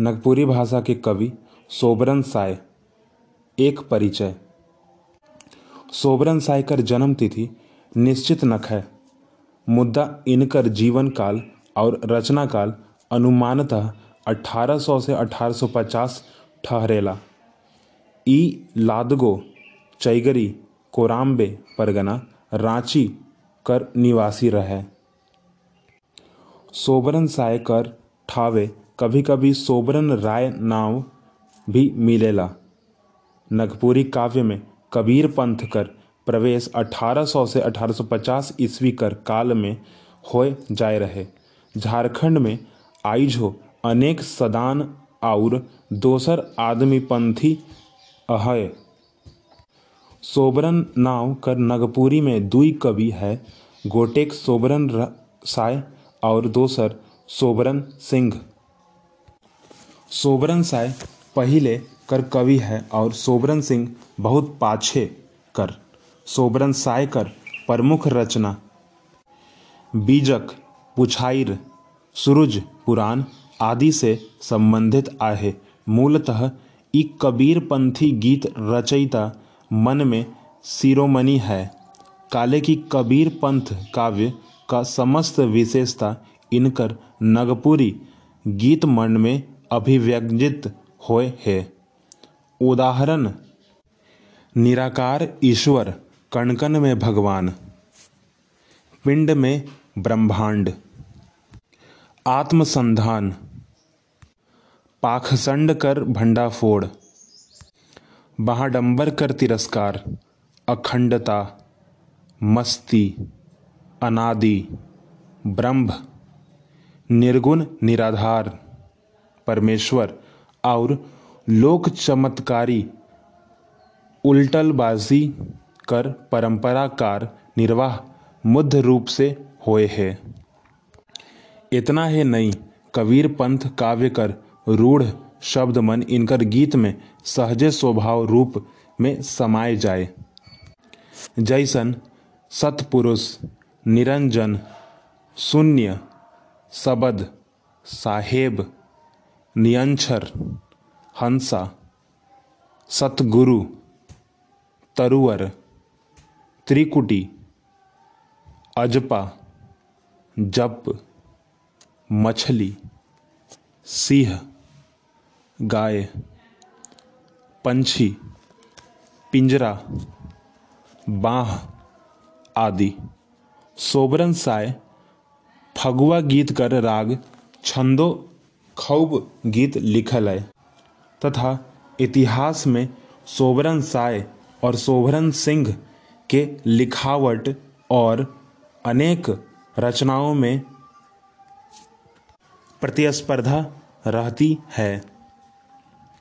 नागपुरी भाषा के कवि सोबरन साय। एक परिचय। सोबरन साय कर जन्म तिथि निश्चित नख है। मुद्दा इनकर जीवन काल और रचना काल अनुमानतः 1800 से 1850 ठहरेला। ई लादगो, चैगरी, कोराम्बे, परगना, रांची कर निवासी रहे। सोबरन साय कर ठावे कभी कभी सोबरन राय नाव भी मिलेला। नगपुरी काव्य में कबीर पंथ कर प्रवेश 1800 से 1850 ईस्वी कर काल में होए जाए रहे। झारखंड में आइझो अनेक सदान और दोसर आदमी पंथी अहय सोबरन नाव कर नगपुरी में दुई कवि है, गोटेक सोबरन साय और दोसर सोबरन सिंह। सोबरन साय पहिले कर कवि है और सोबरन सिंह बहुत पाछे कर। सोबरन साय कर प्रमुख रचना। बीजक, पुछाइर, सूरज, पुराण आदि से संबंधित आहे। मूलतः ई कबीर पंथी गीत रचयिता मन में शिरोमणि है। काले की कबीर पंथ काव्य का समस्त विशेषता इनकर नगपुरी गीत मन में अभिव्यंजित होए है। उदाहरण, निराकार ईश्वर कणकन में भगवान। पिंड में ब्रह्मांड। आत्मसंधान, पाखसंड कर भंडाफोड़। महाडंबर कर तिरस्कार, अखंडता, मस्ती, अनादि, ब्रह्म, निर्गुण, निराधार। परमेश्वर और लोक चमत्कारी उल्टलबाजी कर परंपराकार निर्वाह मुद्ध रूप से होए है। इतना है नहीं, कबीर पंथ काव्य कर रूढ़ शब्द मन इनकर गीत में सहजे स्वभाव रूप में समाये जाए। जैसन सतपुरुष, निरंजन, शून्य, सबद, साहेब नियंछर हंसा, सतगुरु, तरुवर, त्रिकुटी, अजपा, जप, मछली, सिंह, गाय, पंछी, पिंजरा, बाह आदि। सोबरन साय, फगुआ गीत कर राग, छंदो खौब गीत लिखल है। तथा इतिहास में सोबरन साय और सोबरन सिंह के लिखावट और अनेक रचनाओं में प्रतिस्पर्धा रहती है।